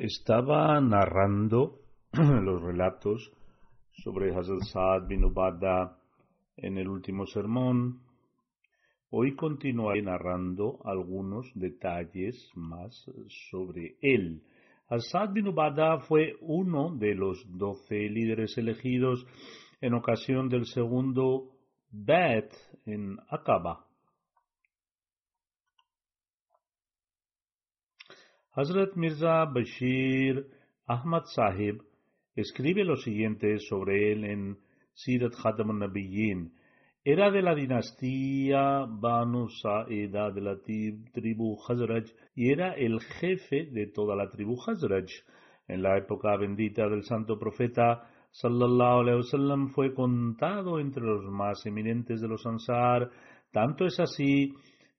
Estaba narrando los relatos sobre Hazrat Saad bin Ubada en el último sermón. Hoy continuaré narrando algunos detalles más sobre él. Hazrat bin Ubada fue uno de los doce líderes elegidos en ocasión del segundo Bet en Aqaba. Hazrat Mirza Bashir Ahmad Sahib escribe lo siguiente sobre él en Sirat Khatam Nabiyyin. Era de la dinastía Banu Sa'ida de la tribu Hazraj y era el jefe de toda la tribu Hazraj. En la época bendita del santo profeta sallallahu alaihi wasallam fue contado entre los más eminentes de los Ansar. Tanto es así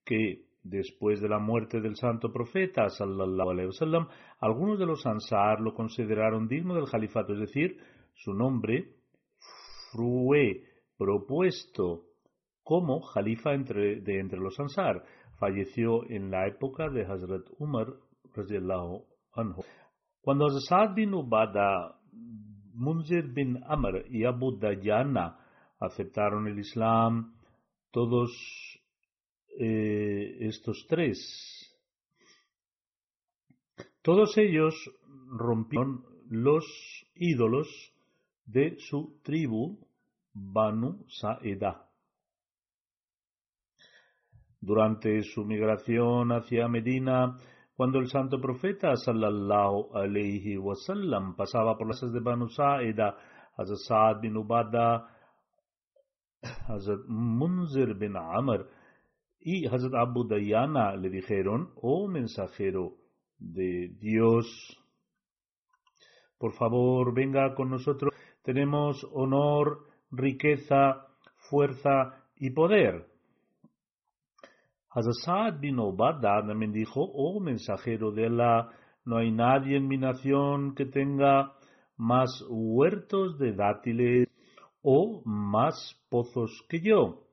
que Después de la muerte del santo profeta sallallahu alaihi wasallam, algunos de los Ansar lo consideraron digno del califato, es decir, su nombre fue propuesto como califa entre, de entre los Ansar. Falleció en la época de Hazrat Umar anhu. Cuando Hazrat bin Ubada, Munzir bin Amr y Abu Dayana aceptaron el Islam, todos eh, estos tres. Todos ellos rompieron los ídolos de su tribu Banu Saedah. Durante su migración hacia Medina, cuando el santo profeta sallallahu alayhi wasallam pasaba por las de Banu Saedah, Hazrat Saad bin Ubada, Hazrat Munzir bin Amr, y Hazrat Abu Dayana le dijeron, oh mensajero de Dios, por favor venga con nosotros, tenemos honor, riqueza, fuerza y poder. Hazrat Saad bin Obada también dijo, oh mensajero de Allah, no hay nadie en mi nación que tenga más huertos de dátiles o más pozos que yo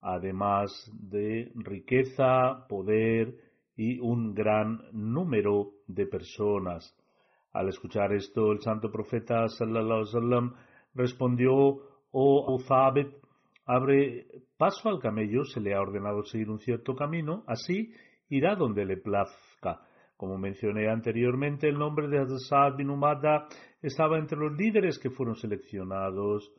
además de riqueza, poder y un gran número de personas. Al escuchar esto, el santo profeta sallallahu wasallam respondió: Oh Uthabit, abre paso al camello, se le ha ordenado seguir un cierto camino, así irá donde le plazca. Como mencioné anteriormente, el nombre de Hazrat bin Umada estaba entre los líderes que fueron seleccionados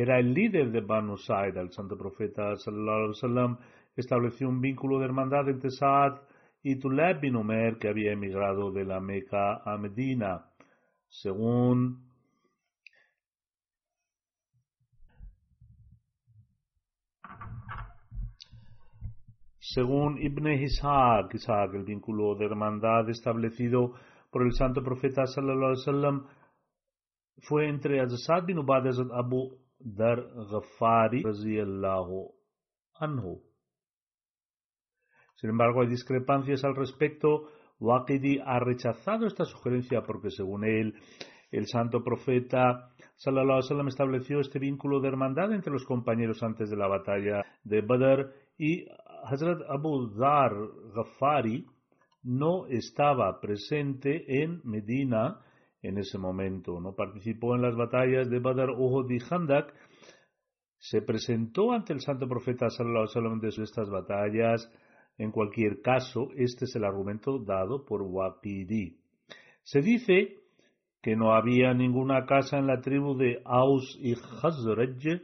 era el líder de Banu Sa'id. El santo profeta sallallahu estableció un vínculo de hermandad entre Saad y Tulab bin Umer que había emigrado de la Meca a Medina. Según Ibn Ishaq, Ishaq, el vínculo de hermandad establecido por el santo profeta sallallahu alaihi wasallam fue entre Azad bin Ubad y Abu Dar Ghafari anhu. Sin embargo, hay discrepancias al respecto. Waqidi ha rechazado esta sugerencia porque, según él, el santo profeta sallallahu alaihi estableció este vínculo de hermandad entre los compañeros antes de la batalla de Badr y Hazrat Abu Dhar Ghaffari no estaba presente en Medina en ese momento, no participó en las batallas de Badr, Uhud y Handak, se presentó ante el santo profeta sallallahu de estas batallas. En cualquier caso, este es el argumento dado por Waqidi. Se dice que no había ninguna casa en la tribu de Aus y Khazraj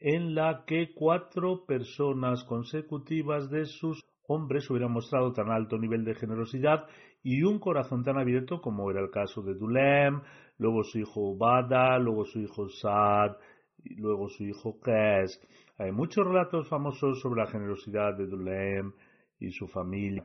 en la que cuatro personas consecutivas de sus hombres hubieran mostrado tan alto nivel de generosidad y un corazón tan abierto como era el caso de Dulem, luego su hijo Ubada, luego su hijo Saad, luego su hijo Qais. Hay muchos relatos famosos sobre la generosidad de Dulem y su familia.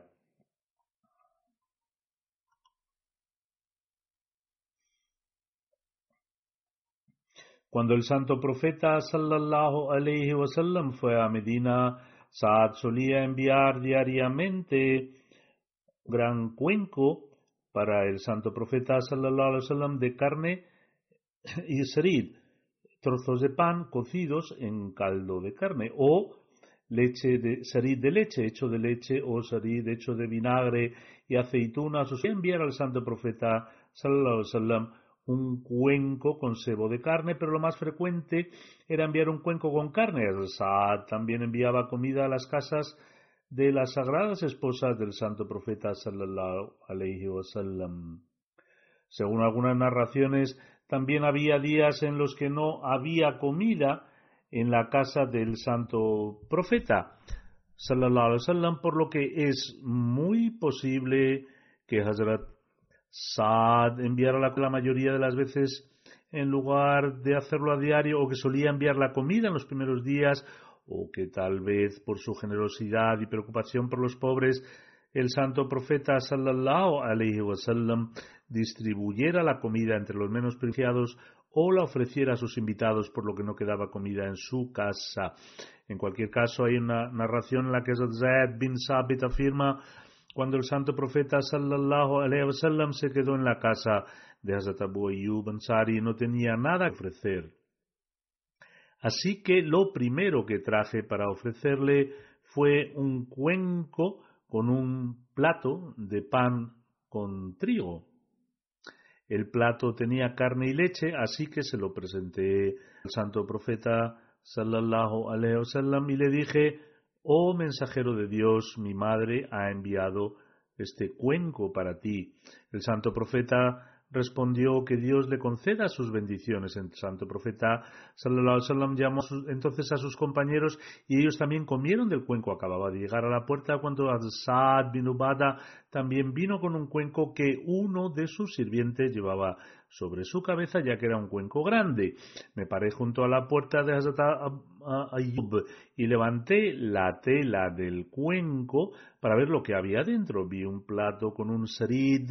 Cuando el santo profeta sallallahu alaihi wasallam fue a Medina, Saad solía enviar diariamente gran cuenco para el santo profeta sallallahu alaihi de carne y serid, trozos de pan cocidos en caldo de carne o leche de serid de leche, hecho de leche o serid hecho de vinagre y aceitunas. O sea, enviar al santo profeta sallallahu alaihi un cuenco con sebo de carne, pero lo más frecuente era enviar un cuenco con carne. Saad también enviaba comida a las casas de las sagradas esposas del santo profeta sallallahu alaihi wasallam. Según algunas narraciones, también había días en los que no había comida en la casa del santo profeta sallallahu alaihi wasallam, por lo que es muy posible que Hazrat Saad enviara la, la mayoría de las veces en lugar de hacerlo a diario o que solía enviar la comida en los primeros días o que tal vez por su generosidad y preocupación por los pobres el santo profeta sallallahu alaihi wasallam distribuyera la comida entre los menos preciados o la ofreciera a sus invitados por lo que no quedaba comida en su casa. En cualquier caso, hay una narración en la que Zayd bin Sabit afirma cuando el santo profeta sallallahu alaihi wasallam se quedó en la casa de Hazrat Abu Ayyub Ansari no tenía nada que ofrecer. Así que lo primero que traje para ofrecerle fue un cuenco con un plato de pan con trigo. El plato tenía carne y leche, así que se lo presenté al santo profeta sallallahu alaihi wasallam y le dije Oh mensajero de Dios, mi madre ha enviado este cuenco para ti. El santo profeta respondió que Dios le conceda sus bendiciones. El santo profeta sallallahu alaihi llamó entonces a sus compañeros y ellos también comieron del cuenco. Acababa de llegar a la puerta cuando Asad bin Ubada también vino con un cuenco que uno de sus sirvientes llevaba sobre su cabeza ya que era un cuenco grande. Me paré junto a la puerta de Hazrat Ayub y levanté la tela del cuenco para ver lo que había dentro. Vi un plato con un serid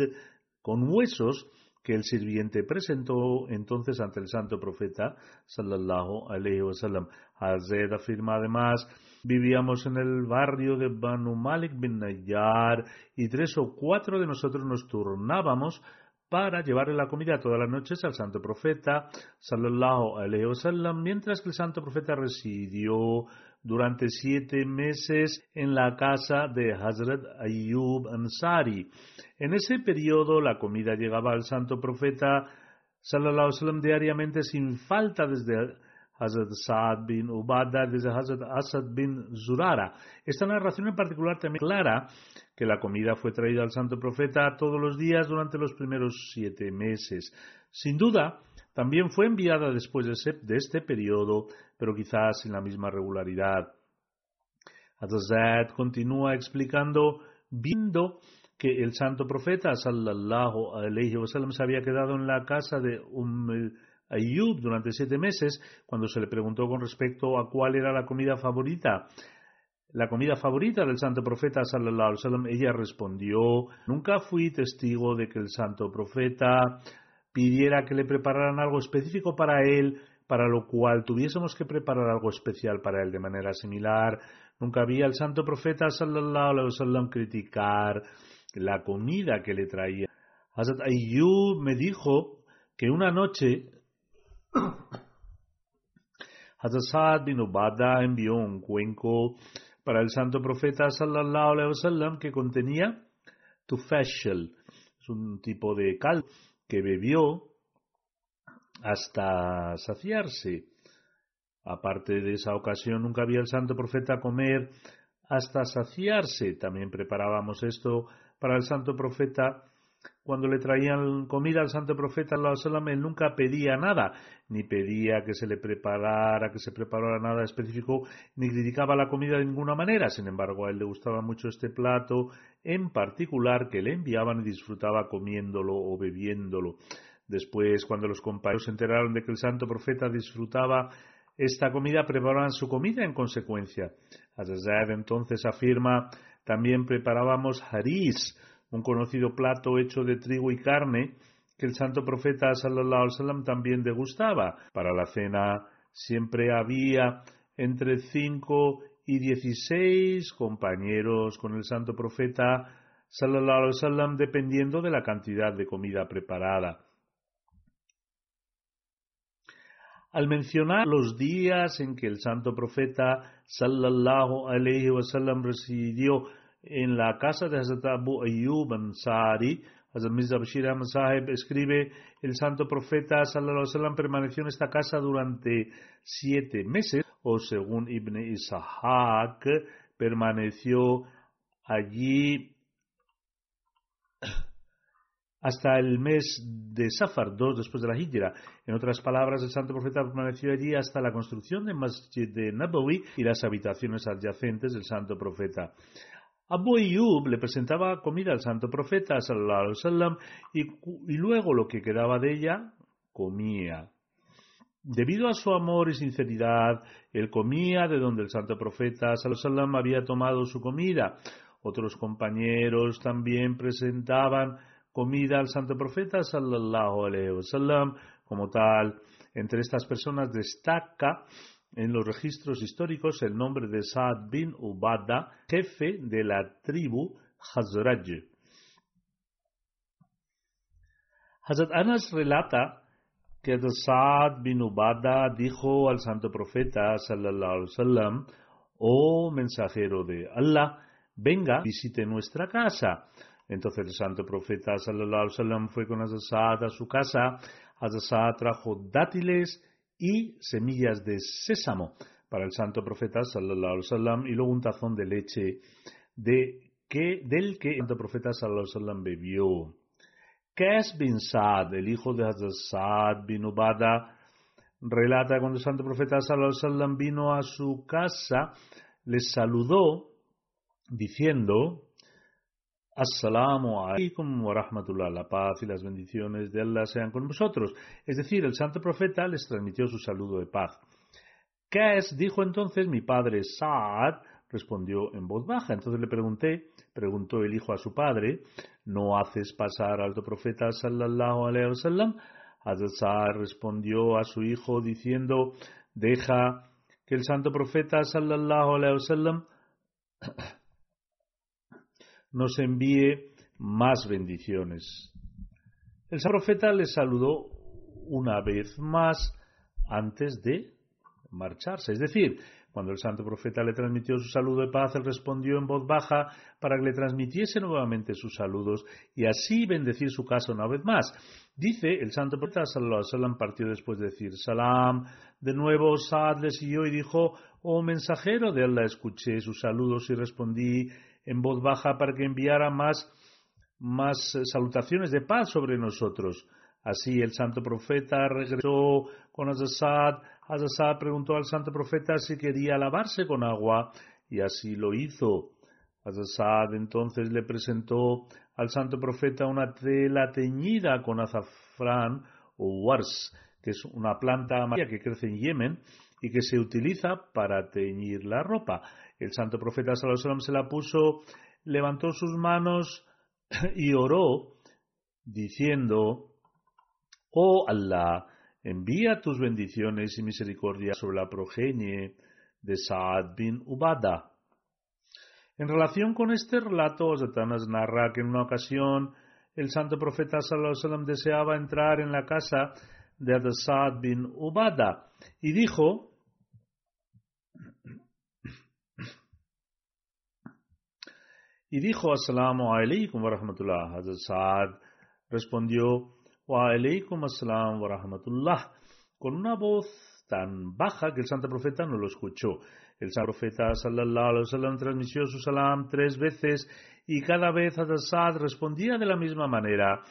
con huesos que el sirviente presentó entonces ante el santo profeta sallallahu alaihi wasallam. Hazed afirma además vivíamos en el barrio de Banu Malik bin Nayyar y tres o cuatro de nosotros nos turnábamos para llevarle la comida todas las noches al santo profeta sallallahu alaihi wasallam mientras que el santo profeta residió durante siete meses en la casa de Hazrat Ayyub Ansari. En ese periodo la comida llegaba al santo profeta sallallahu alaihi diariamente sin falta desde Hazrat Saad bin Ubada, desde Hazrat Asad bin Zurara. Esta narración en particular también clara que la comida fue traída al santo profeta todos los días durante los primeros siete meses. Sin duda, también fue enviada después de, este periodo, pero quizás sin la misma regularidad. Hazrat continúa explicando, viendo que el santo profeta sallallahu alaihi wasallam se había quedado en la casa de Umm Ayyub durante siete meses, cuando se le preguntó con respecto a cuál era la comida favorita, la comida favorita del santo profeta sallallahu alaihi wasallam, ella respondió, nunca fui testigo de que el santo profeta pidiera que le prepararan algo específico para él para lo cual tuviésemos que preparar algo especial para él de manera similar. Nunca había el santo profeta sallallahu alaihi wasallam criticar la comida que le traía. Hazrat Ayyub me dijo que una noche Hazrat Saad bin Ubada envió un cuenco para el santo profeta sallallahu alaihi wasallam que contenía tufashel, es un tipo de caldo que bebió hasta saciarse. Aparte de esa ocasión, nunca había el santo profeta comer hasta saciarse. También preparábamos esto para el santo profeta. Cuando le traían comida al santo profeta, él nunca pedía nada, ni pedía que se le preparara, que se preparara nada específico, ni criticaba la comida de ninguna manera. Sin embargo, a él le gustaba mucho este plato, en particular que le enviaban y disfrutaba comiéndolo o bebiéndolo. Después, cuando los compañeros se enteraron de que el santo profeta disfrutaba esta comida, preparaban su comida en consecuencia. Azazad entonces afirma, también preparábamos haris, un conocido plato hecho de trigo y carne, que el santo profeta sallallahu alaihi también degustaba. Para la cena siempre había entre cinco y dieciséis compañeros con el santo profeta sallallahu alaihi dependiendo de la cantidad de comida preparada. al mencionar los días en que el santo profeta sallallahu alaihi wasallam residió en la casa de Hazrat Abu Ayyub Ansari, Hazrat Mirza Bashir Ahmad Sahib escribe, el santo profeta sallallahu alaihi permaneció en esta casa durante siete meses, o según Ibn Ishaq, permaneció allí hasta el mes de Safar, dos después de la Hijra. En otras palabras, el santo profeta permaneció allí hasta la construcción del Masjid de Nabawi y las habitaciones adyacentes del santo profeta. Abu Ayyub le presentaba comida al santo profeta sallallahu y luego lo que quedaba de ella comía. Debido a su amor y sinceridad, él comía de donde el santo profeta sallallahu alaihi wasallam había tomado su comida. Otros compañeros también presentaban comida al santo profeta sallallahu alaihi wasallam como tal entre estas personas destaca en los registros históricos el nombre de Saad bin Ubada, jefe de la tribu Hazraj. Hazrat Anas relata que Saad bin Ubada dijo al santo profeta sallallahu alaihi wasallam, oh mensajero de Allah, venga, visite nuestra casa. Entonces el santo profeta sallallahu alaihi wasallam fue con Hazrat a su casa. Hazrat trajo dátiles y semillas de sésamo para el santo profeta sallallahu alaihi wasallam y luego un tazón de leche de que, del que el santo profeta sallallahu alaihi bebió. Qais bin Saad, el hijo de Hazrat Saad bin Ubada, relata cuando el santo profeta sallallahu alaihi vino a su casa, les saludó diciendo Assalamu alaikum wa rahmatullah. La paz y las bendiciones de Allah sean con vosotros. Es decir, el santo profeta les transmitió su saludo de paz. ¿Qué es? Dijo entonces mi padre Saad. Respondió en voz baja. Entonces le pregunté, preguntó el hijo a su padre, ¿no haces pasar al profeta sallallahu alaihi wasallam? Hazrat Saad respondió a su hijo diciendo, deja que el santo profeta sallallahu alaihi wasallam nos envíe más bendiciones. El profeta le saludó una vez más antes de marcharse. Es decir, cuando el santo profeta le transmitió su saludo de paz, él respondió en voz baja para que le transmitiese nuevamente sus saludos y así bendecir su casa una vez más. Dice el santo profeta sallallahu alaihi partió después de decir salam. De nuevo Saad le siguió y dijo, oh mensajero de Allah, escuché sus saludos y respondí en voz baja para que enviara más, más eh, salutaciones de paz sobre nosotros. Así el santo profeta regresó con Azazad. Azazad preguntó al santo profeta si quería lavarse con agua y así lo hizo. Azazad entonces le presentó al santo profeta una tela teñida con azafrán o wars, que es una planta amarilla que crece en Yemen y que se utiliza para teñir la ropa. El santo profeta Salomón se la puso, levantó sus manos y oró diciendo, Oh Allah, envía tus bendiciones y misericordia sobre la progenie de Saad bin Ubada. En relación con este relato, Zatanas narra que en una ocasión el santo profeta sallallahu deseaba entrar en la casa de Saad bin Ubada y dijo y dijo Assalamu alaikum wa rahmatullah. Hazrat Saad respondió Wa alaikum assalam wa rahmatullah con una voz tan baja que el santo profeta no lo escuchó. El santo profeta sallallahu alaihi wasallam transmitió su salam tres veces y cada vez Hazrat respondía de la misma manera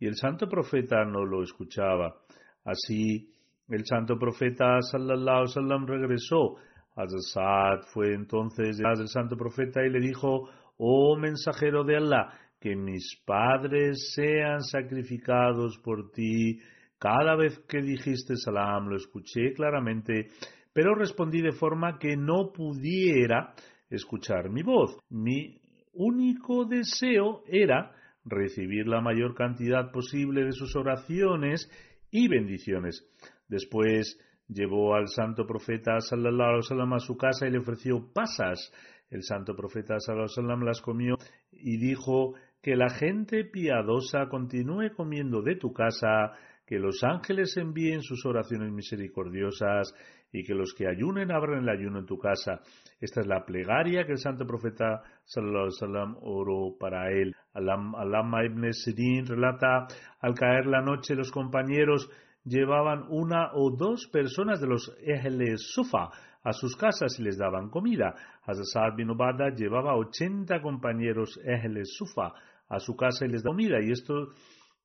y el santo profeta no lo escuchaba. Así, el santo profeta sallallahu alaihi wasallam regresó. Hazrat fue entonces detrás del santo profeta y le dijo, oh mensajero de Allah, que mis padres sean sacrificados por ti. Cada vez que dijiste salam lo escuché claramente, pero respondí de forma que no pudiera escuchar mi voz. Mi único deseo era recibir la mayor cantidad posible de sus oraciones y bendiciones. Después llevó al santo profeta sallallahu a su casa y le ofreció pasas. El santo profeta sallallahu las comió y dijo que la gente piadosa continúe comiendo de tu casa, que los ángeles envíen sus oraciones misericordiosas y que los que ayunen abran el ayuno en tu casa. Esta es la plegaria que el santo profeta sallallahu alaihi oró para él. Alama ibn Sirin relata, al caer la noche los compañeros llevaban una o dos personas de los Ehle Sufa a sus casas y les daban comida. Hazrat bin Ubada llevaba 80 compañeros Ehle Sufa a su casa y les daba comida. Y esto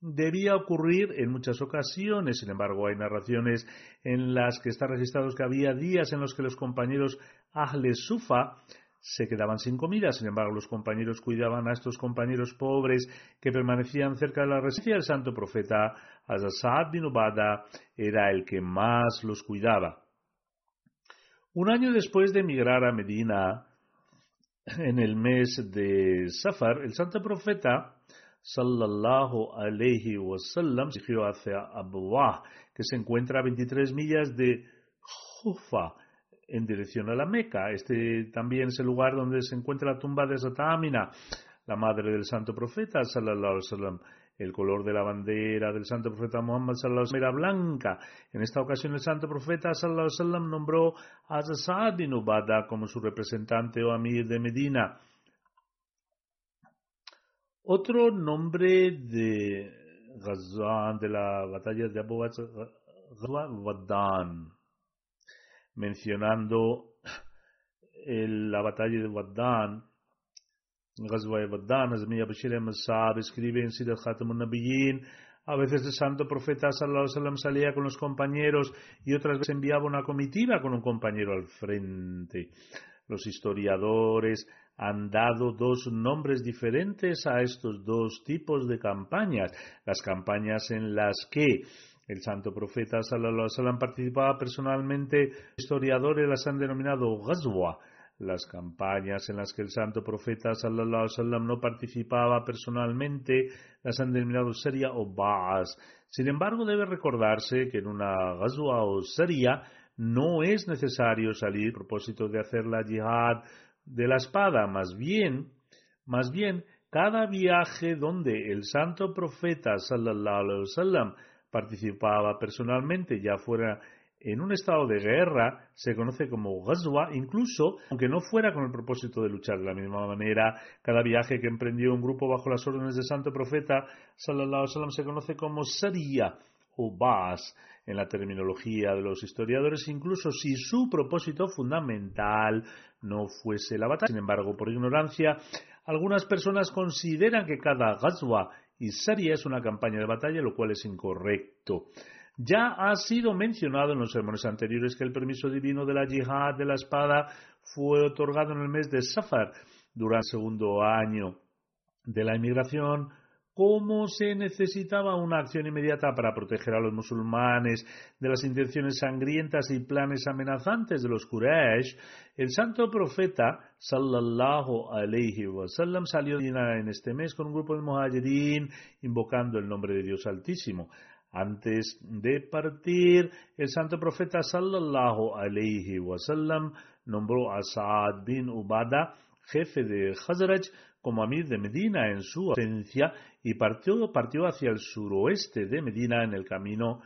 debía ocurrir en muchas ocasiones. Sin embargo, hay narraciones en las que está registrado que había días en los que los compañeros Ahle Sufa se quedaban sin comida. Sin embargo, los compañeros cuidaban a estos compañeros pobres que permanecían cerca de la residencia del santo profeta. Hazrat bin Ubada era el que más los cuidaba. Un año después de emigrar a Medina, en el mes de Safar, el santo profeta sallallahu alayhi wasallam dirigió hacia Abuah, que se encuentra a 23 millas de Jufa, en dirección a la Meca. Este también es el lugar donde se encuentra la tumba de Zatamina, la madre del santo profeta sallallahu alayhi wasallam. El color de la bandera del santo profeta Muhammad sallallahu alaihi era blanca. En esta ocasión el santo profeta sallallahu alaihi nombró a Sa'ad bin Ubada como su representante o amir de Medina. Otro nombre de Ghazwan de la batalla de Abu Wadan, mencionando la batalla de Wadan Ghazwa Badan, Azmiya escribe en a veces el santo profeta sallallahu alaihi salía con los compañeros y otras veces enviaba una comitiva con un compañero al frente. Los historiadores han dado dos nombres diferentes a estos dos tipos de campañas. Las campañas en las que el santo profeta sallallahu alaihi participaba personalmente, historiadores las han denominado Ghazwa las campañas en las que el santo profeta sallallahu alaihi wasallam no participaba personalmente las han denominado seria o ba'as. Sin embargo, debe recordarse que en una ghazwa o seria no es necesario salir a propósito de hacer la yihad de la espada, más bien, más bien cada viaje donde el santo profeta sallallahu alaihi wasallam participaba personalmente, ya fuera en un estado de guerra se conoce como Ghazwa, incluso aunque no fuera con el propósito de luchar de la misma manera. Cada viaje que emprendió un grupo bajo las órdenes del santo profeta sallallahu alaihi se conoce como Sariya o Bas en la terminología de los historiadores, incluso si su propósito fundamental no fuese la batalla. Sin embargo, por ignorancia, algunas personas consideran que cada Ghazwa y Sariya es una campaña de batalla, lo cual es incorrecto. Ya ha sido mencionado en los sermones anteriores que el permiso divino de la yihad de la espada fue otorgado en el mes de Safar durante el segundo año de la inmigración. Como se necesitaba una acción inmediata para proteger a los musulmanes de las intenciones sangrientas y planes amenazantes de los Quraysh, el santo profeta sallallahu alayhi wasallam salió en este mes con un grupo de muhajirin invocando el nombre de Dios Altísimo. Antes de partir, el santo profeta sallallahu alayhi wasallam nombró a Saad bin Ubada, jefe de Khazraj, como amir de Medina en su ausencia y partió, partió hacia el suroeste de Medina en el camino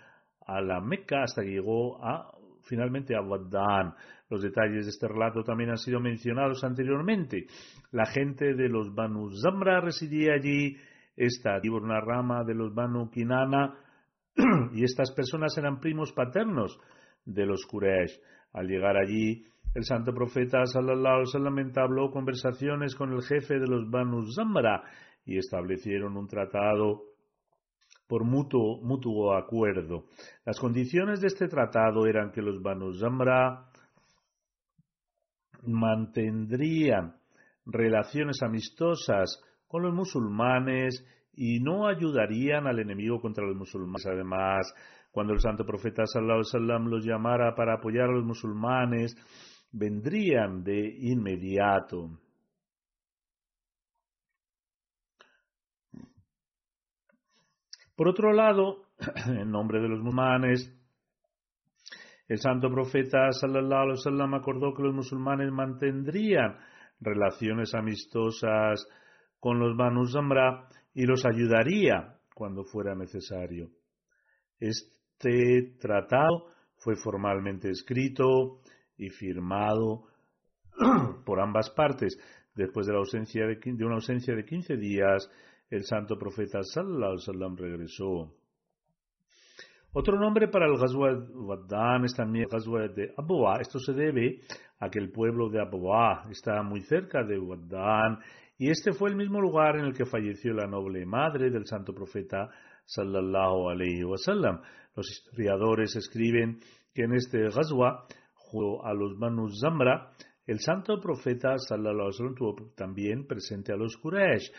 a la Meca hasta que llegó a, finalmente a Waddan. Los detalles de este relato también han sido mencionados anteriormente. La gente de los Banu Zamra residía allí, esta una rama de los Banu Kinana, y estas personas eran primos paternos de los Quraysh. Al llegar allí, el santo profeta sallallahu alaihi entabló conversaciones con el jefe de los Banu Zamra y establecieron un tratado por mutuo, mutuo acuerdo. Las condiciones de este tratado eran que los Banu Zamra mantendrían relaciones amistosas con los musulmanes y no ayudarían al enemigo contra los musulmanes. Además, cuando el santo profeta sallallahu alaihi wasallam los llamara para apoyar a los musulmanes, vendrían de inmediato. Por otro lado, en nombre de los musulmanes, el santo profeta sallallahu alaihi wasallam acordó que los musulmanes mantendrían relaciones amistosas con los Banu Zamra y los ayudaría cuando fuera necesario. Este tratado fue formalmente escrito y firmado por ambas partes. Después de, la ausencia de, de una ausencia de 15 días, el santo profeta sallallahu alaihi regresó. Otro nombre para el Ghazwa Waddan es también el Ghazwa de Abu'a. Esto se debe a que el pueblo de Abu'a está muy cerca de Waddan y este fue el mismo lugar en el que falleció la noble madre del santo profeta sallallahu alaihi wasallam. Los historiadores escriben que en este Ghazwa, junto a los Banu Zamra, el santo profeta sallallahu alaihi wasallam tuvo también presente a los Quraysh.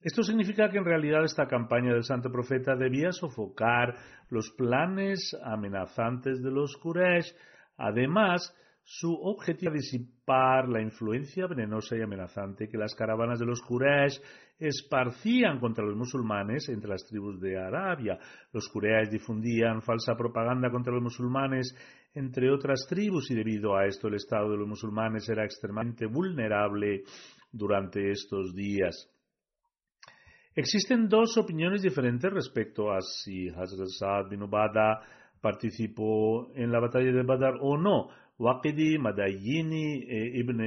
Esto significa que en realidad esta campaña del santo profeta debía sofocar los planes amenazantes de los Quraysh. Además, su objetivo era disipar la influencia venenosa y amenazante que las caravanas de los Quraysh esparcían contra los musulmanes entre las tribus de Arabia. Los Quraysh difundían falsa propaganda contra los musulmanes entre otras tribus y debido a esto el estado de los musulmanes era extremadamente vulnerable durante estos días. Existen dos opiniones diferentes respecto a si Hazrat Saad bin Ubada participó en la batalla de Badr o no. Waqidi, Madayini e Ibn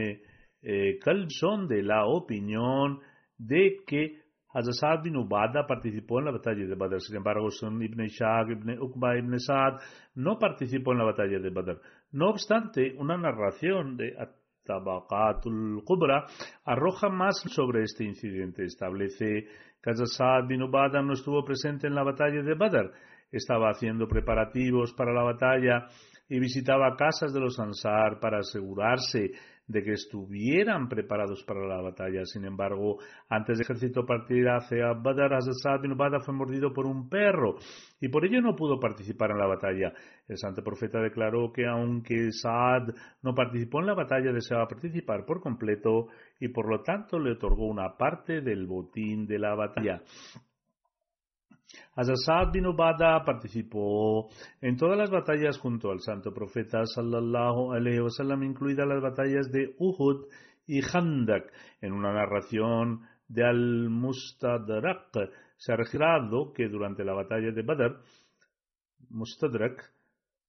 eh, Kalb son de la opinión de que Hazrat bin Ubada participó en la batalla de Badr. Sin embargo, son Ibn Shaq, Ibn Uqba, Ibn Saad no participó en la batalla de Badr. No obstante, una narración de Tabaqatul Qubra arroja más sobre este incidente. Establece que Saad bin Ubada no estuvo presente en la batalla de Badr. Estaba haciendo preparativos para la batalla y visitaba casas de los Ansar para asegurarse de que estuvieran preparados para la batalla. Sin embargo, antes del ejército partir hacia Badr, Hazrat bin Ubada fue mordido por un perro y por ello no pudo participar en la batalla. El santo profeta declaró que aunque Saad no participó en la batalla, deseaba participar por completo y por lo tanto le otorgó una parte del botín de la batalla. Hazrat bin Ubada participó en todas las batallas junto al santo profeta sallallahu wasallam, incluidas las batallas de Uhud y Khandak. En una narración de Al-Mustadrak se ha registrado que durante la batalla de Badr, Mustadrak,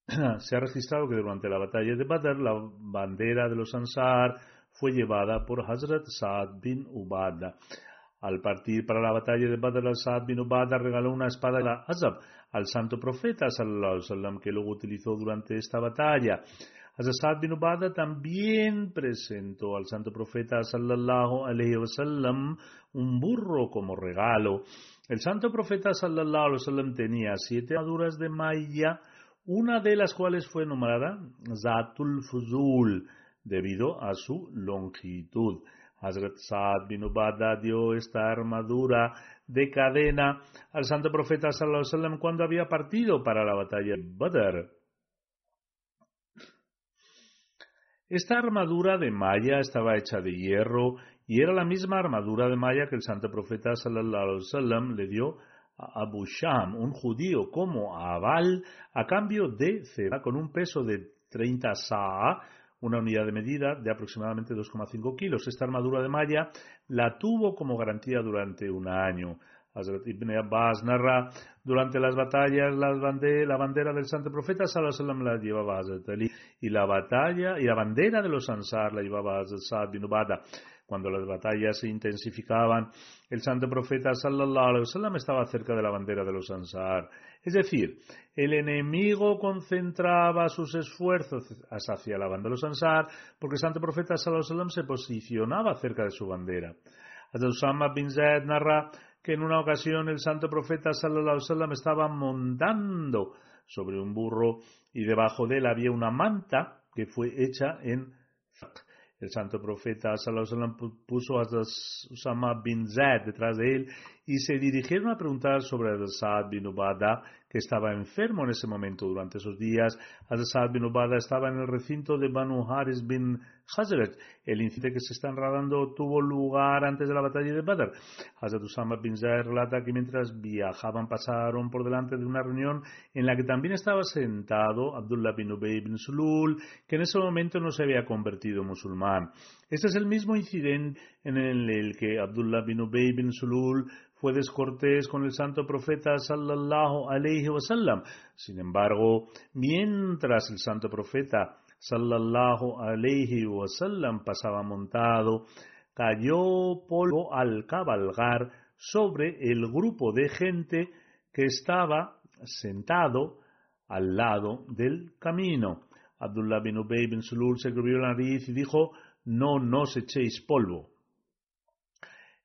se ha registrado que durante la batalla de Badr la bandera de los Ansar fue llevada por Hazrat Saad bin Ubada. Al partir para la batalla de Badr al-Sad bin Ubada regaló una espada la Azab al santo profeta alaihi que luego utilizó durante esta batalla. Hazrat bin Ubada también presentó al santo profeta sallallahu alaihi wasallam un burro como regalo. El santo profeta sallallahu alaihi wasallam tenía siete armaduras de malla, una de las cuales fue nombrada Zatul Fuzul debido a su longitud. Hazrat Saad bin Ubada dio esta armadura de cadena al santo profeta sallallahu cuando había partido para la batalla de Badr. Esta armadura de malla estaba hecha de hierro y era la misma armadura de malla que el santo profeta sallallahu le dio a Abu Sham, un judío, como aval a cambio de cera con un peso de 30 sa'a, una unidad de medida de aproximadamente 2,5 kilos. Esta armadura de malla la tuvo como garantía durante un año. Hazrat Ibn Abbas narra, durante las batallas la bandera, del santo profeta sallallahu la llevaba Hazrat Ali y la batalla y la bandera de los Ansar la llevaba Hazrat Sa'd bin Ubada. Cuando las batallas se intensificaban, el santo profeta sallallahu alaihi wasallam estaba cerca de la bandera de los Ansar. Es decir, el enemigo concentraba sus esfuerzos hacia la bandera de los Ansar porque el santo profeta sallallahu se posicionaba cerca de su bandera. Usama bin Zaid narra que en una ocasión el santo profeta sallallahu estaba montando sobre un burro y debajo de él había una manta que fue hecha en el santo profeta sallallahu puso a Usama bin Zaid detrás de él y se dirigieron a preguntar sobre Saad bin Ubada, que estaba enfermo en ese momento. Durante esos días, Saad bin Ubada estaba en el recinto de Banu Haris bin Hazrat. El incidente que se está enredando tuvo lugar antes de la batalla de Badr. Hazrat Usama bin Zaid relata que mientras viajaban pasaron por delante de una reunión en la que también estaba sentado Abdullah bin Ubay bin Sulul, que en ese momento no se había convertido musulmán. Este es el mismo incidente en el que Abdullah bin Ubay bin Sulul fue descortés con el santo profeta sallallahu alayhi wasallam. Sin embargo, mientras el santo profeta sallallahu alayhi wasallam pasaba montado, cayó polvo al cabalgar sobre el grupo de gente que estaba sentado al lado del camino. Abdullah bin Ubay bin Sulul se cubrió la nariz y dijo, no nos echéis polvo.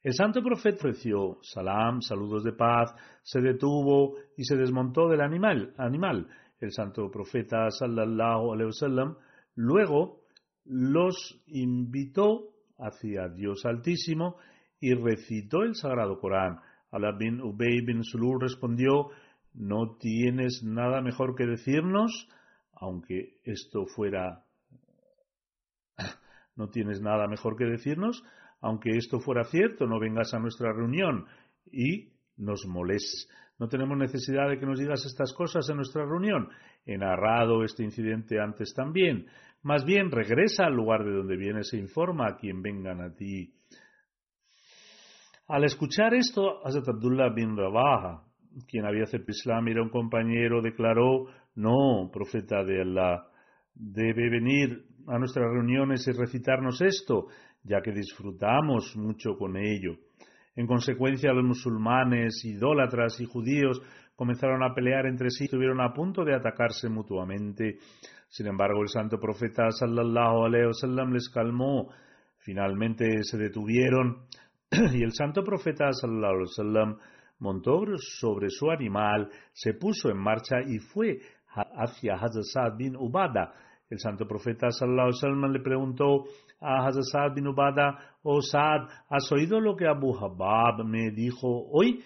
El santo profeta ofreció salam, saludos de paz, se detuvo y se desmontó del animal. animal. El santo profeta sallallahu alaihi wasallam luego los invitó hacia Dios Altísimo y recitó el sagrado Corán. Allah bin Ubay bin Sulul respondió, ¿no tienes nada mejor que decirnos? Aunque esto fuera... ¿No tienes nada mejor que decirnos? aunque esto fuera cierto, no vengas a nuestra reunión y nos molestes. No tenemos necesidad de que nos digas estas cosas en nuestra reunión. He narrado este incidente antes también. Más bien, regresa al lugar de donde vienes e informa a quien vengan a ti. Al escuchar esto, Hazrat Abdullah bin Rabaha, quien había aceptado Islam, era un compañero, declaró, no, profeta de Allah, debe venir a nuestras reuniones y recitarnos esto ya que disfrutamos mucho con ello. En consecuencia, los musulmanes, idólatras y judíos comenzaron a pelear entre sí y estuvieron a punto de atacarse mutuamente. Sin embargo, el santo profeta sallallahu alaihi wasallam les calmó. Finalmente se detuvieron y el santo profeta sallallahu alaihi wasallam montó sobre su animal, se puso en marcha y fue hacia Hazrat bin Ubada. El santo profeta sallallahu alaihi wasallam le preguntó a Hazrat bin Ubada, oh Saad, ¿has oído lo que Abu Habab me dijo hoy?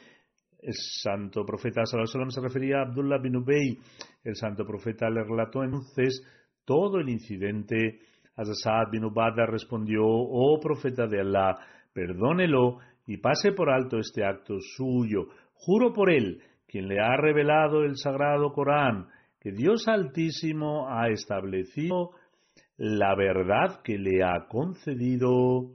El santo profeta sallallahu se refería a Abdullah bin Ubay. El santo profeta le relató entonces todo el incidente. Hazrat bin Ubada respondió, oh profeta de Allah, perdónelo y pase por alto este acto suyo. Juro por él, quien le ha revelado el sagrado Corán, que Dios Altísimo ha establecido la verdad que le ha concedido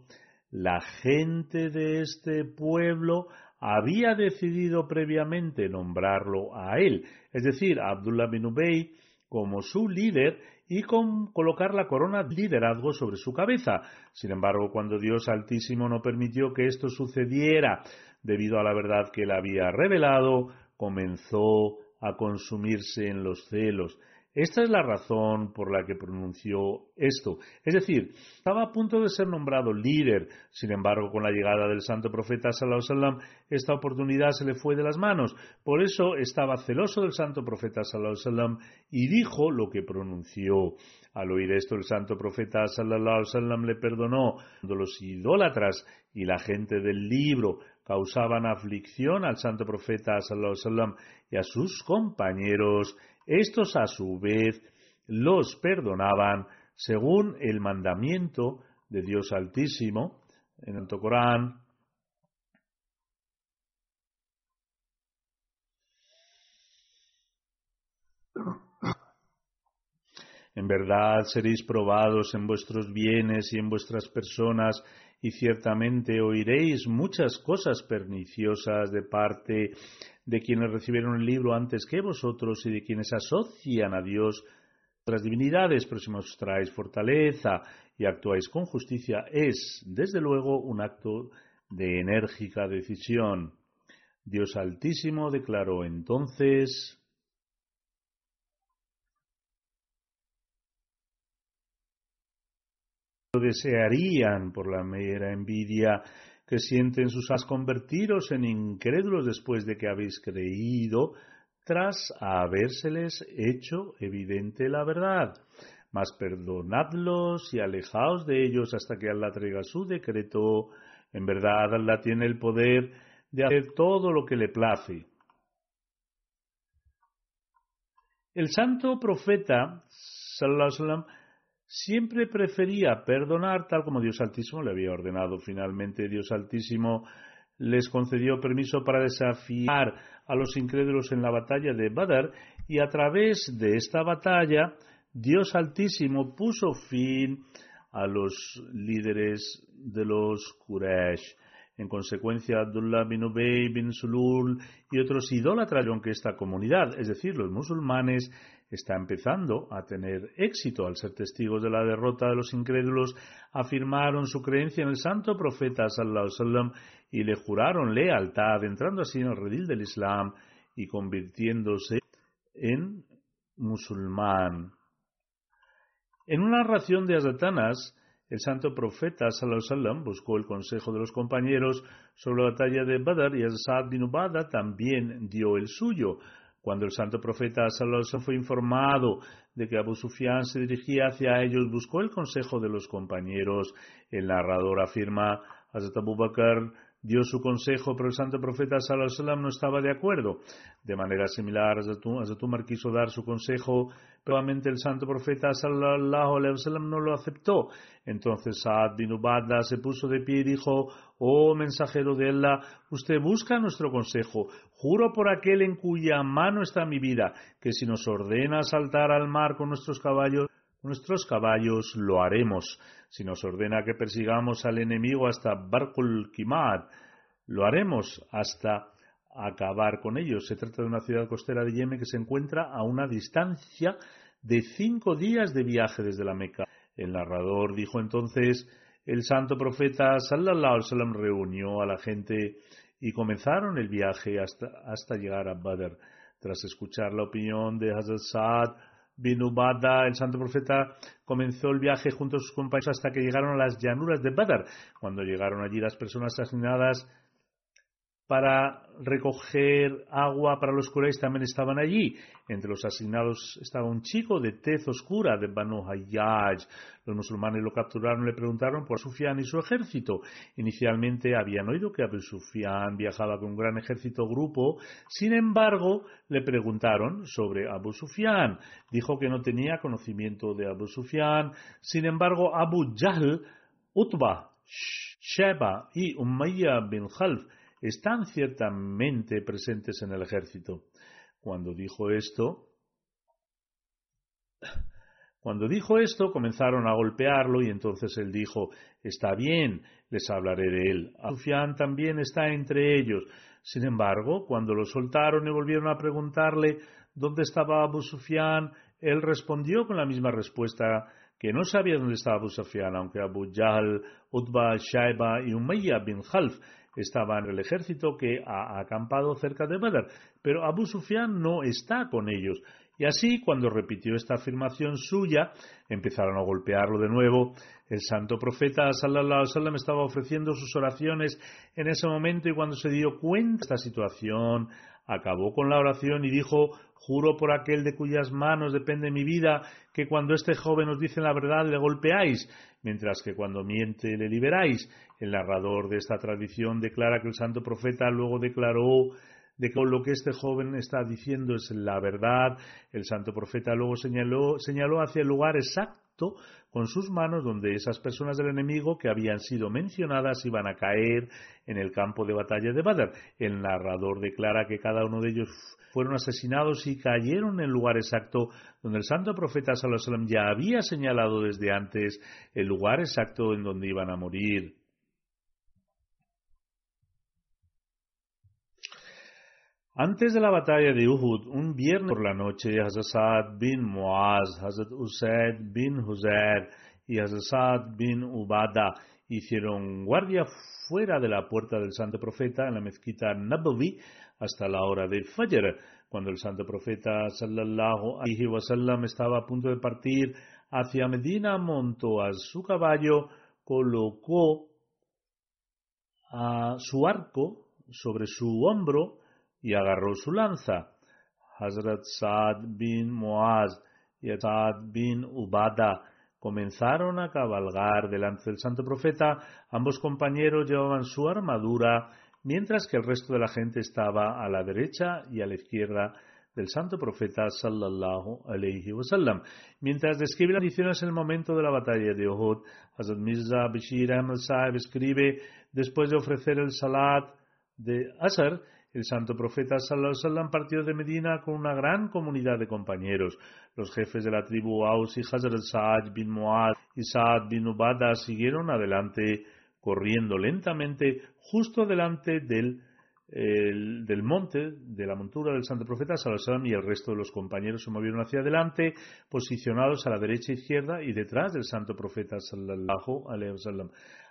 la gente de este pueblo había decidido previamente nombrarlo a él, es decir, a Abdullah bin Ubay, como su líder y con colocar la corona de liderazgo sobre su cabeza. Sin embargo, cuando Dios Altísimo no permitió que esto sucediera debido a la verdad que él había revelado, comenzó a consumirse en los celos. Esta es la razón por la que pronunció esto. Es decir, estaba a punto de ser nombrado líder. Sin embargo, con la llegada del santo profeta sallallahu sallam, esta oportunidad se le fue de las manos. Por eso estaba celoso del santo profeta sallallahu sallam y dijo lo que pronunció. Al oír esto, el santo profeta sallallahu sallam le perdonó. Cuando los idólatras y la gente del libro causaban aflicción al santo profeta sallallahu sallam y a sus compañeros, estos a su vez los perdonaban según el mandamiento de Dios Altísimo en el Corán. En verdad seréis probados en vuestros bienes y en vuestras personas, y ciertamente oiréis muchas cosas perniciosas de parte de quienes recibieron el libro antes que vosotros y de quienes asocian a Dios otras divinidades, pero si mostráis fortaleza y actuáis con justicia, es, desde luego, un acto de enérgica decisión. Dios Altísimo declaró entonces desearían por la mera envidia que sienten sus as convertiros en incrédulos después de que habéis creído tras habérseles hecho evidente la verdad. Mas perdonadlos y alejaos de ellos hasta que Allah traiga su decreto. En verdad Allah tiene el poder de hacer todo lo que le place. El santo profeta sallallahu siempre prefería perdonar tal como Dios Altísimo le había ordenado. Finalmente Dios Altísimo les concedió permiso para desafiar a los incrédulos en la batalla de Badr y a través de esta batalla Dios Altísimo puso fin a los líderes de los Quraysh. En consecuencia, Abdullah bin Ubay bin Sulul y otros idolatraron que esta comunidad, es decir, los musulmanes, está empezando a tener éxito al ser testigos de la derrota de los incrédulos, afirmaron su creencia en el santo profeta sallallahu y le juraron lealtad, entrando así en el redil del Islam y convirtiéndose en musulmán. En una narración de Azatanas, el santo profeta sallallahu buscó el consejo de los compañeros sobre la batalla de Badr y Asad bin Ubada también dio el suyo. Cuando el santo profeta sallallahu fue informado de que Abu Sufyan se dirigía hacia ellos, buscó el consejo de los compañeros. El narrador afirma, Hazrat Abu Bakr dio su consejo, pero el santo profeta sallallahu no estaba de acuerdo. De manera similar, Hazrat Umar quiso dar su consejo, pero el santo profeta sallallahu no lo aceptó. Entonces Saad bin Ubadda se puso de pie y dijo, Oh mensajero de Allah, usted busca nuestro consejo. Juro por aquel en cuya mano está mi vida, que si nos ordena saltar al mar con nuestros caballos, nuestros caballos lo haremos. Si nos ordena que persigamos al enemigo hasta Barkul Kimad, lo haremos hasta acabar con ellos. Se trata de una ciudad costera de Yemen que se encuentra a una distancia de cinco días de viaje desde la Meca. El narrador dijo entonces, el santo profeta sallallahu alaihi wasallam reunió a la gente y comenzaron el viaje hasta, hasta llegar a Badr. Tras escuchar la opinión de Hazrat Saad bin Ubada, el santo profeta comenzó el viaje junto a sus compañeros hasta que llegaron a las llanuras de Badr. Cuando llegaron allí las personas asignadas para recoger agua para los Quraysh también estaban allí. Entre los asignados estaba un chico de tez oscura de Banu Hayyaj. Los musulmanes lo capturaron y le preguntaron por Sufyan y su ejército. Inicialmente habían oído que Abu Sufyan viajaba con un gran ejército grupo. Sin embargo, le preguntaron sobre Abu Sufyan. Dijo que no tenía conocimiento de Abu Sufyan. Sin embargo, Abu Jahl, Utbah, Sheba y Umayyah bin Khalf están ciertamente presentes en el ejército. Cuando dijo esto, cuando dijo esto, comenzaron a golpearlo y entonces él dijo, está bien, les hablaré de él. Sufyan también está entre ellos. Sin embargo, cuando lo soltaron y volvieron a preguntarle dónde estaba Abu Sufyan, él respondió con la misma respuesta que no sabía dónde estaba Abu Sufyan, aunque Abu Jahl, Utbah, Shaiba y Umayyah bin Khalf estaba en el ejército que ha acampado cerca de Badr, pero Abu Sufyan no está con ellos. Y así, cuando repitió esta afirmación suya, empezaron a golpearlo de nuevo. El santo profeta sallallahu alaihi estaba ofreciendo sus oraciones en ese momento y cuando se dio cuenta de esta situación, acabó con la oración y dijo, juro por aquel de cuyas manos depende mi vida, que cuando este joven os dice la verdad le golpeáis, mientras que cuando miente le liberáis. El narrador de esta tradición declara que el santo profeta luego declaró de que lo que este joven está diciendo es la verdad. El santo profeta luego señaló, señaló hacia el lugar exacto con sus manos donde esas personas del enemigo que habían sido mencionadas iban a caer en el campo de batalla de Badr. El narrador declara que cada uno de ellos fueron asesinados y cayeron en el lugar exacto donde el santo profeta sallallahu ya había señalado desde antes el lugar exacto en donde iban a morir. Antes de la batalla de Uhud, un viernes por la noche, Hazrat bin Muaz, Hazrat Usaid bin Huzair y Hazrat bin Ubada hicieron guardia fuera de la puerta del santo profeta en la mezquita Nabawi hasta la hora de Fajr. Cuando el santo profeta sallallahu alaihi wasallam estaba a punto de partir hacia Medina, montó a su caballo, colocó a su arco sobre su hombro y agarró su lanza. Hazrat Saad bin Muaz y Saad bin Ubada comenzaron a cabalgar delante del santo profeta. Ambos compañeros llevaban su armadura, mientras que el resto de la gente estaba a la derecha y a la izquierda del santo profeta sallallahu wasallam. Mientras describe las condiciones en el momento de la batalla de Uhud, Hazrat Mirza Bashir Ahmad Saib escribe, después de ofrecer el salat de Asr, el santo profeta sallallahu alaihi partió de Medina con una gran comunidad de compañeros. Los jefes de la tribu Aus y Hazrat Sa'ad bin Muad y Sa'ad bin Ubada siguieron adelante corriendo lentamente justo delante del, del monte, de la montura del santo profeta sallallahu y el resto de los compañeros se movieron hacia adelante, posicionados a la derecha e izquierda y detrás del santo profeta sallallahu alaihi.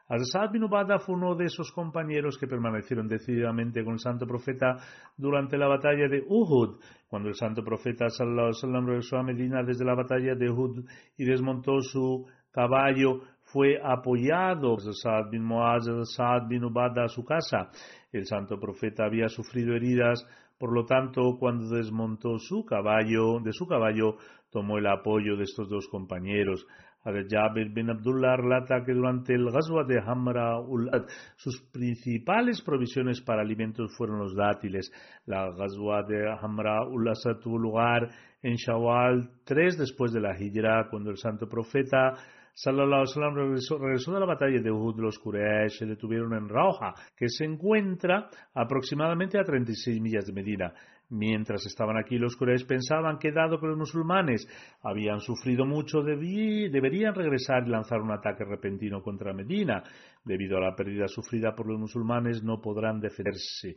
Al-Sad bin Ubada fue uno de esos compañeros que permanecieron decididamente con el santo profeta durante la batalla de Uhud, cuando el santo profeta sallallahu alaihi regresó a Medina desde la batalla de Uhud y desmontó su caballo, fue apoyado por bin Muaz, Sa'ad bin Ubada a su casa. El santo profeta había sufrido heridas, por lo tanto, cuando desmontó su caballo, de su caballo, tomó el apoyo de estos dos compañeros. Jabir bin Abdullah relata que durante el Ghazwa de Hamra ul sus principales provisiones para alimentos fueron los dátiles. La Ghazwa de Hamra ul Asad tuvo lugar en Shawwal, tres después de la Hijra, cuando el santo profeta sallallahu alaihi regresó, regresó, de la batalla de Uhud, los Quraysh se detuvieron en Rauha, que se encuentra aproximadamente a 36 millas de Medina. Mientras estaban aquí, los Quraysh pensaban que dado que los musulmanes habían sufrido mucho, deberían regresar y lanzar un ataque repentino contra Medina. Debido a la pérdida sufrida por los musulmanes, no podrán defenderse.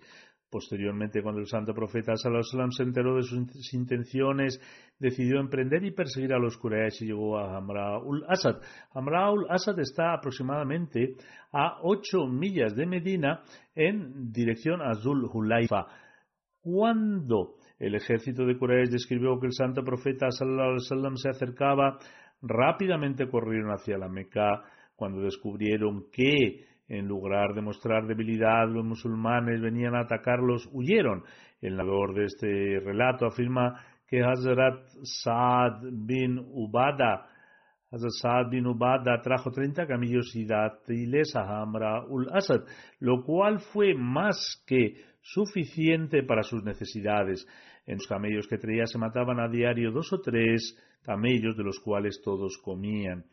Posteriormente, cuando el santo profeta Sallallahu se enteró de sus intenciones, decidió emprender y perseguir a los Quraysh y llegó a Hamraul Asad. Hamraul Asad está aproximadamente a ocho millas de Medina en dirección a Zul Hulaifa. Cuando el ejército de Quraysh describió que el santo profeta alaihi se acercaba, rápidamente corrieron hacia la Meca. Cuando descubrieron que en lugar de mostrar debilidad, los musulmanes venían a atacarlos, huyeron. El narrador de este relato afirma que Hazrat Saad bin Ubada, Hazrat Saad bin Ubada trajo 30 camillos y dátiles a Hamra ul Asad, lo cual fue más que suficiente para sus necesidades. En los camellos que traía se mataban a diario dos o tres camellos, de los cuales todos comían.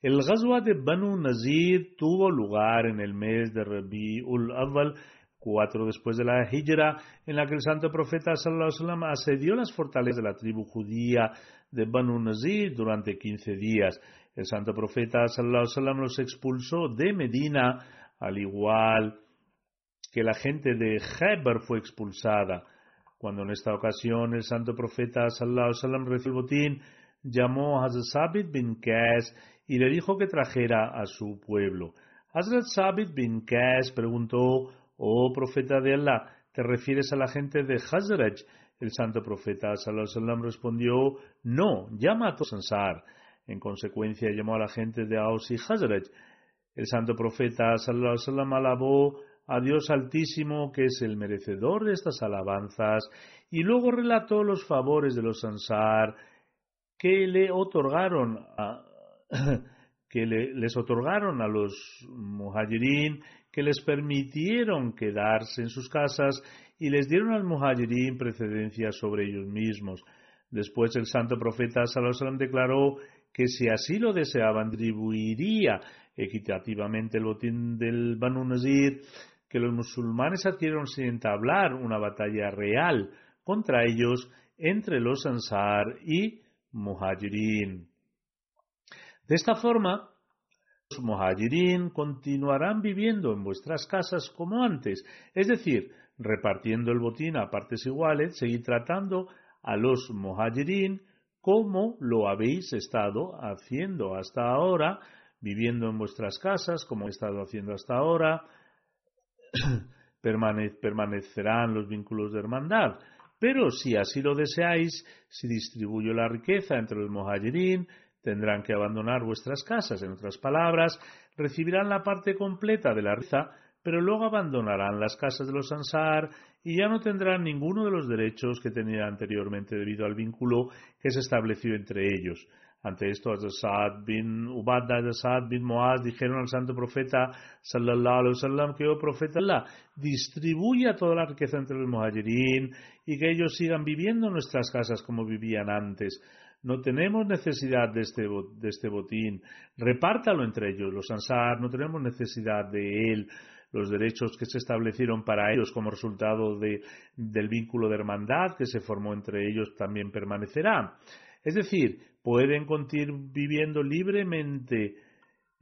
El Ghazwa de Banu Nazir tuvo lugar en el mes de Rabi'ul Awwal, cuatro después de la Hijra, en la que el santo profeta wasallam asedió las fortalezas de la tribu judía de Banu Nazir durante quince días. El santo profeta wasallam los expulsó de Medina, al igual que la gente de Heber fue expulsada. Cuando en esta ocasión el santo profeta sallallahu alaihi recibió el botín, llamó a Hazrat Sabit bin Qais y le dijo que trajera a su pueblo. Hazrat Sabit bin Qais preguntó, oh profeta de Allah, ¿te refieres a la gente de Hazraj? El santo profeta sallallahu respondió, no, llama a todos Ansar. En consecuencia llamó a la gente de Aus y Hazraj. El santo profeta sallallahu alabó a Dios Altísimo, que es el merecedor de estas alabanzas, y luego relató los favores de los Ansar que le otorgaron a, que les otorgaron a los muhajirin, que les permitieron quedarse en sus casas y les dieron al muhajirin precedencia sobre ellos mismos. Después el santo profeta Salomón declaró que si así lo deseaban distribuiría equitativamente el botín del Banu Nazir, que los musulmanes adquirieron sin entablar una batalla real contra ellos entre los Ansar y Muhajirin. De esta forma, los Muhajirin continuarán viviendo en vuestras casas como antes, es decir, repartiendo el botín a partes iguales, seguir tratando a los Muhajirin como lo habéis estado haciendo hasta ahora, viviendo en vuestras casas como he estado haciendo hasta ahora, permanecerán los vínculos de hermandad. Pero si así lo deseáis, si distribuyo la riqueza entre los muhajirin, tendrán que abandonar vuestras casas. En otras palabras, recibirán la parte completa de la riqueza, pero luego abandonarán las casas de los ansar y ya no tendrán ninguno de los derechos que tenían anteriormente debido al vínculo que se estableció entre ellos. Ante esto, Saad bin Ubadah y Saad bin Moaz dijeron al santo profeta sallallahu alaihi que, oh profeta Allah, distribuya toda la riqueza entre los muhajirin y que ellos sigan viviendo en nuestras casas como vivían antes. No tenemos necesidad de este, de este botín. Repártalo entre ellos. Los ansar no tenemos necesidad de él los derechos que se establecieron para ellos como resultado de, del vínculo de hermandad que se formó entre ellos también permanecerá. Es decir, pueden continuar viviendo libremente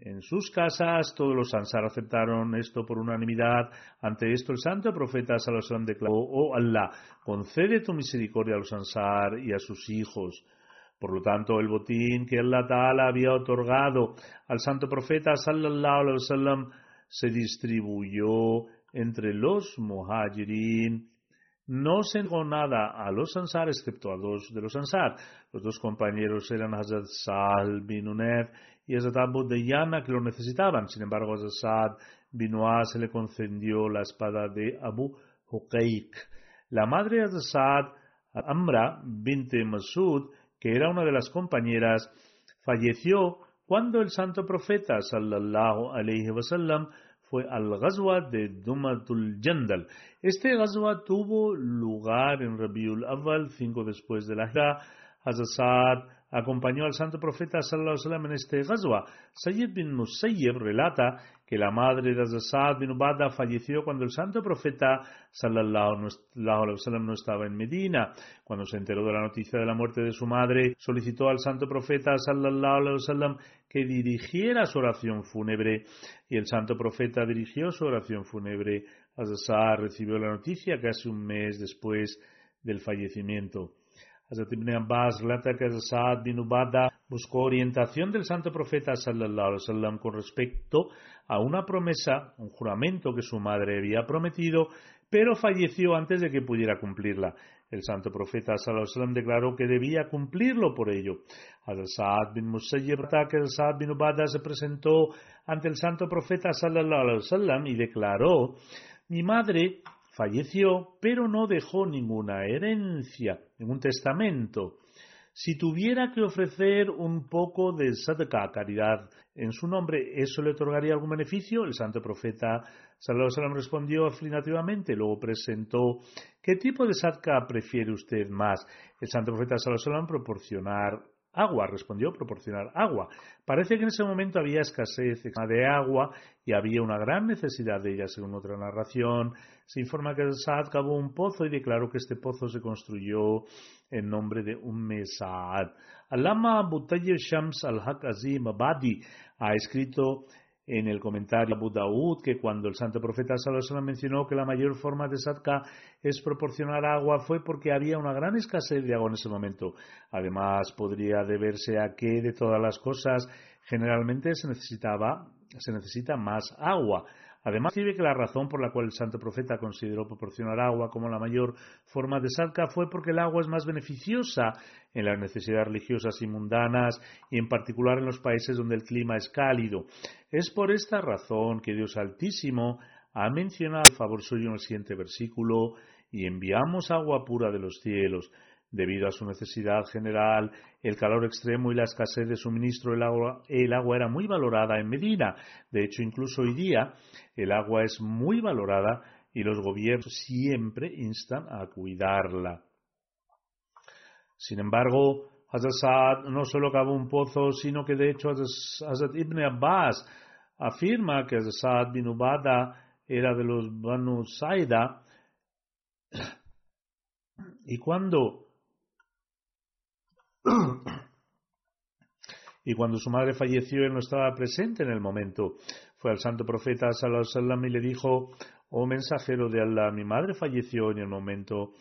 en sus casas. Todos los Ansar aceptaron esto por unanimidad. Ante esto, el santo profeta Salomón declaró: Oh Allah, concede tu misericordia a los Ansar y a sus hijos. Por lo tanto, el botín que Allah Ta'ala había otorgado al santo profeta sallallahu alaihi wasallam se distribuyó entre los muhajirin no se negó nada a los Ansar excepto a dos de los Ansar. Los dos compañeros eran Hazrat Sal bin Unef y Hazrat Abu Dayana que lo necesitaban. Sin embargo, Hazrat bin se le concedió la espada de Abu Huqaik. La madre de Hazrat Amra binte Masud, que era una de las compañeras, falleció cuando el santo profeta sallallahu alaihi wasallam fue al Ghazwa de Dumatul Jandal. Este Ghazwa tuvo lugar en Rabiul Awal, cinco después de la Hijra. Hazrat acompañó al santo profeta sallallahu en este Ghazwa. Sayyid bin Musayyib relata que la madre de Hazrat bin Ubada falleció cuando el santo profeta sallallahu alaihi wasallam no estaba en Medina. Cuando se enteró de la noticia de la muerte de su madre, solicitó al santo profeta sallallahu alaihi wasallam que dirigiera su oración fúnebre y el santo profeta dirigió su oración fúnebre. Hazrat recibió la noticia casi un mes después del fallecimiento. Hazrat Ibn Abbas relata que Saad bin Ubada buscó orientación del santo profeta sallallahu alaihi wasallam con respecto a una promesa, un juramento que su madre había prometido, pero falleció antes de que pudiera cumplirla. El santo profeta sallallahu alaihi wasallam declaró que debía cumplirlo por ello. Hazrat Saad bin Musayyib que Saad bin Ubada se presentó ante el santo profeta sallallahu alaihi wasallam y declaró: "Mi madre falleció, pero no dejó ninguna herencia, ningún testamento. Si tuviera que ofrecer un poco de sadaka, caridad, en su nombre, ¿eso le otorgaría algún beneficio? El santo profeta Sallallahu respondió afirmativamente, luego presentó, ¿qué tipo de sadaka prefiere usted más? El santo profeta Sallallahu proporcionar Agua, respondió, proporcionar agua. Parece que en ese momento había escasez de agua y había una gran necesidad de ella, según otra narración. Se informa que Saad cavó un pozo y declaró que este pozo se construyó en nombre de un Saad. Alama Butayyir Shams al-Haq Azim Abadi ha escrito en el comentario Abu Daud que cuando el santo profeta Salomón mencionó que la mayor forma de sadka es proporcionar agua fue porque había una gran escasez de agua en ese momento. Además, podría deberse a que de todas las cosas generalmente se necesitaba se necesita más agua. Además, escribe que la razón por la cual el santo profeta consideró proporcionar agua como la mayor forma de sadka fue porque el agua es más beneficiosa en las necesidades religiosas y mundanas y en particular en los países donde el clima es cálido. Es por esta razón que Dios Altísimo ha mencionado el favor suyo en el siguiente versículo y enviamos agua pura de los cielos. Debido a su necesidad general, el calor extremo y la escasez de suministro el agua era muy valorada en Medina. De hecho, incluso hoy día, el agua es muy valorada y los gobiernos siempre instan a cuidarla. Sin embargo, Hazrat no solo cavó un pozo, sino que de hecho Hazrat Ibn Abbas afirma que Hazrat bin Ubada era de los Banu Saida y cuando y cuando su madre falleció él no estaba presente en el momento. Fue al santo profeta sallallahu y le dijo, oh mensajero de Allah, mi madre falleció en el momento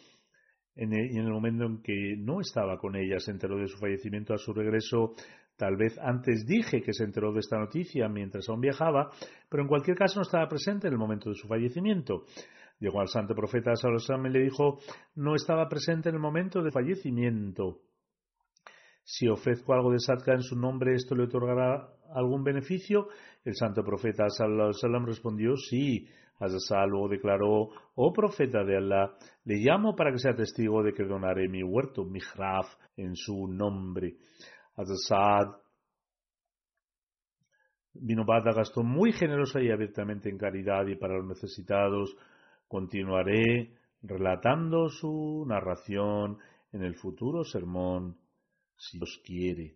en el, en el momento en que no estaba con ella, se enteró de su fallecimiento a su regreso. Tal vez antes dije que se enteró de esta noticia mientras aún viajaba, pero en cualquier caso no estaba presente en el momento de su fallecimiento. Llegó al santo profeta Salosam y le dijo, no estaba presente en el momento de fallecimiento. Si ofrezco algo de sadka en su nombre, ¿esto le otorgará algún beneficio? El santo profeta Sallallahu respondió, sí. Hazasal luego declaró, oh profeta de Allah, le llamo para que sea testigo de que donaré mi huerto, mi hraf, en su nombre. Hazasad vino Bada gastó muy generosa y abiertamente en caridad y para los necesitados. Continuaré relatando su narración en el futuro sermón, si Dios quiere.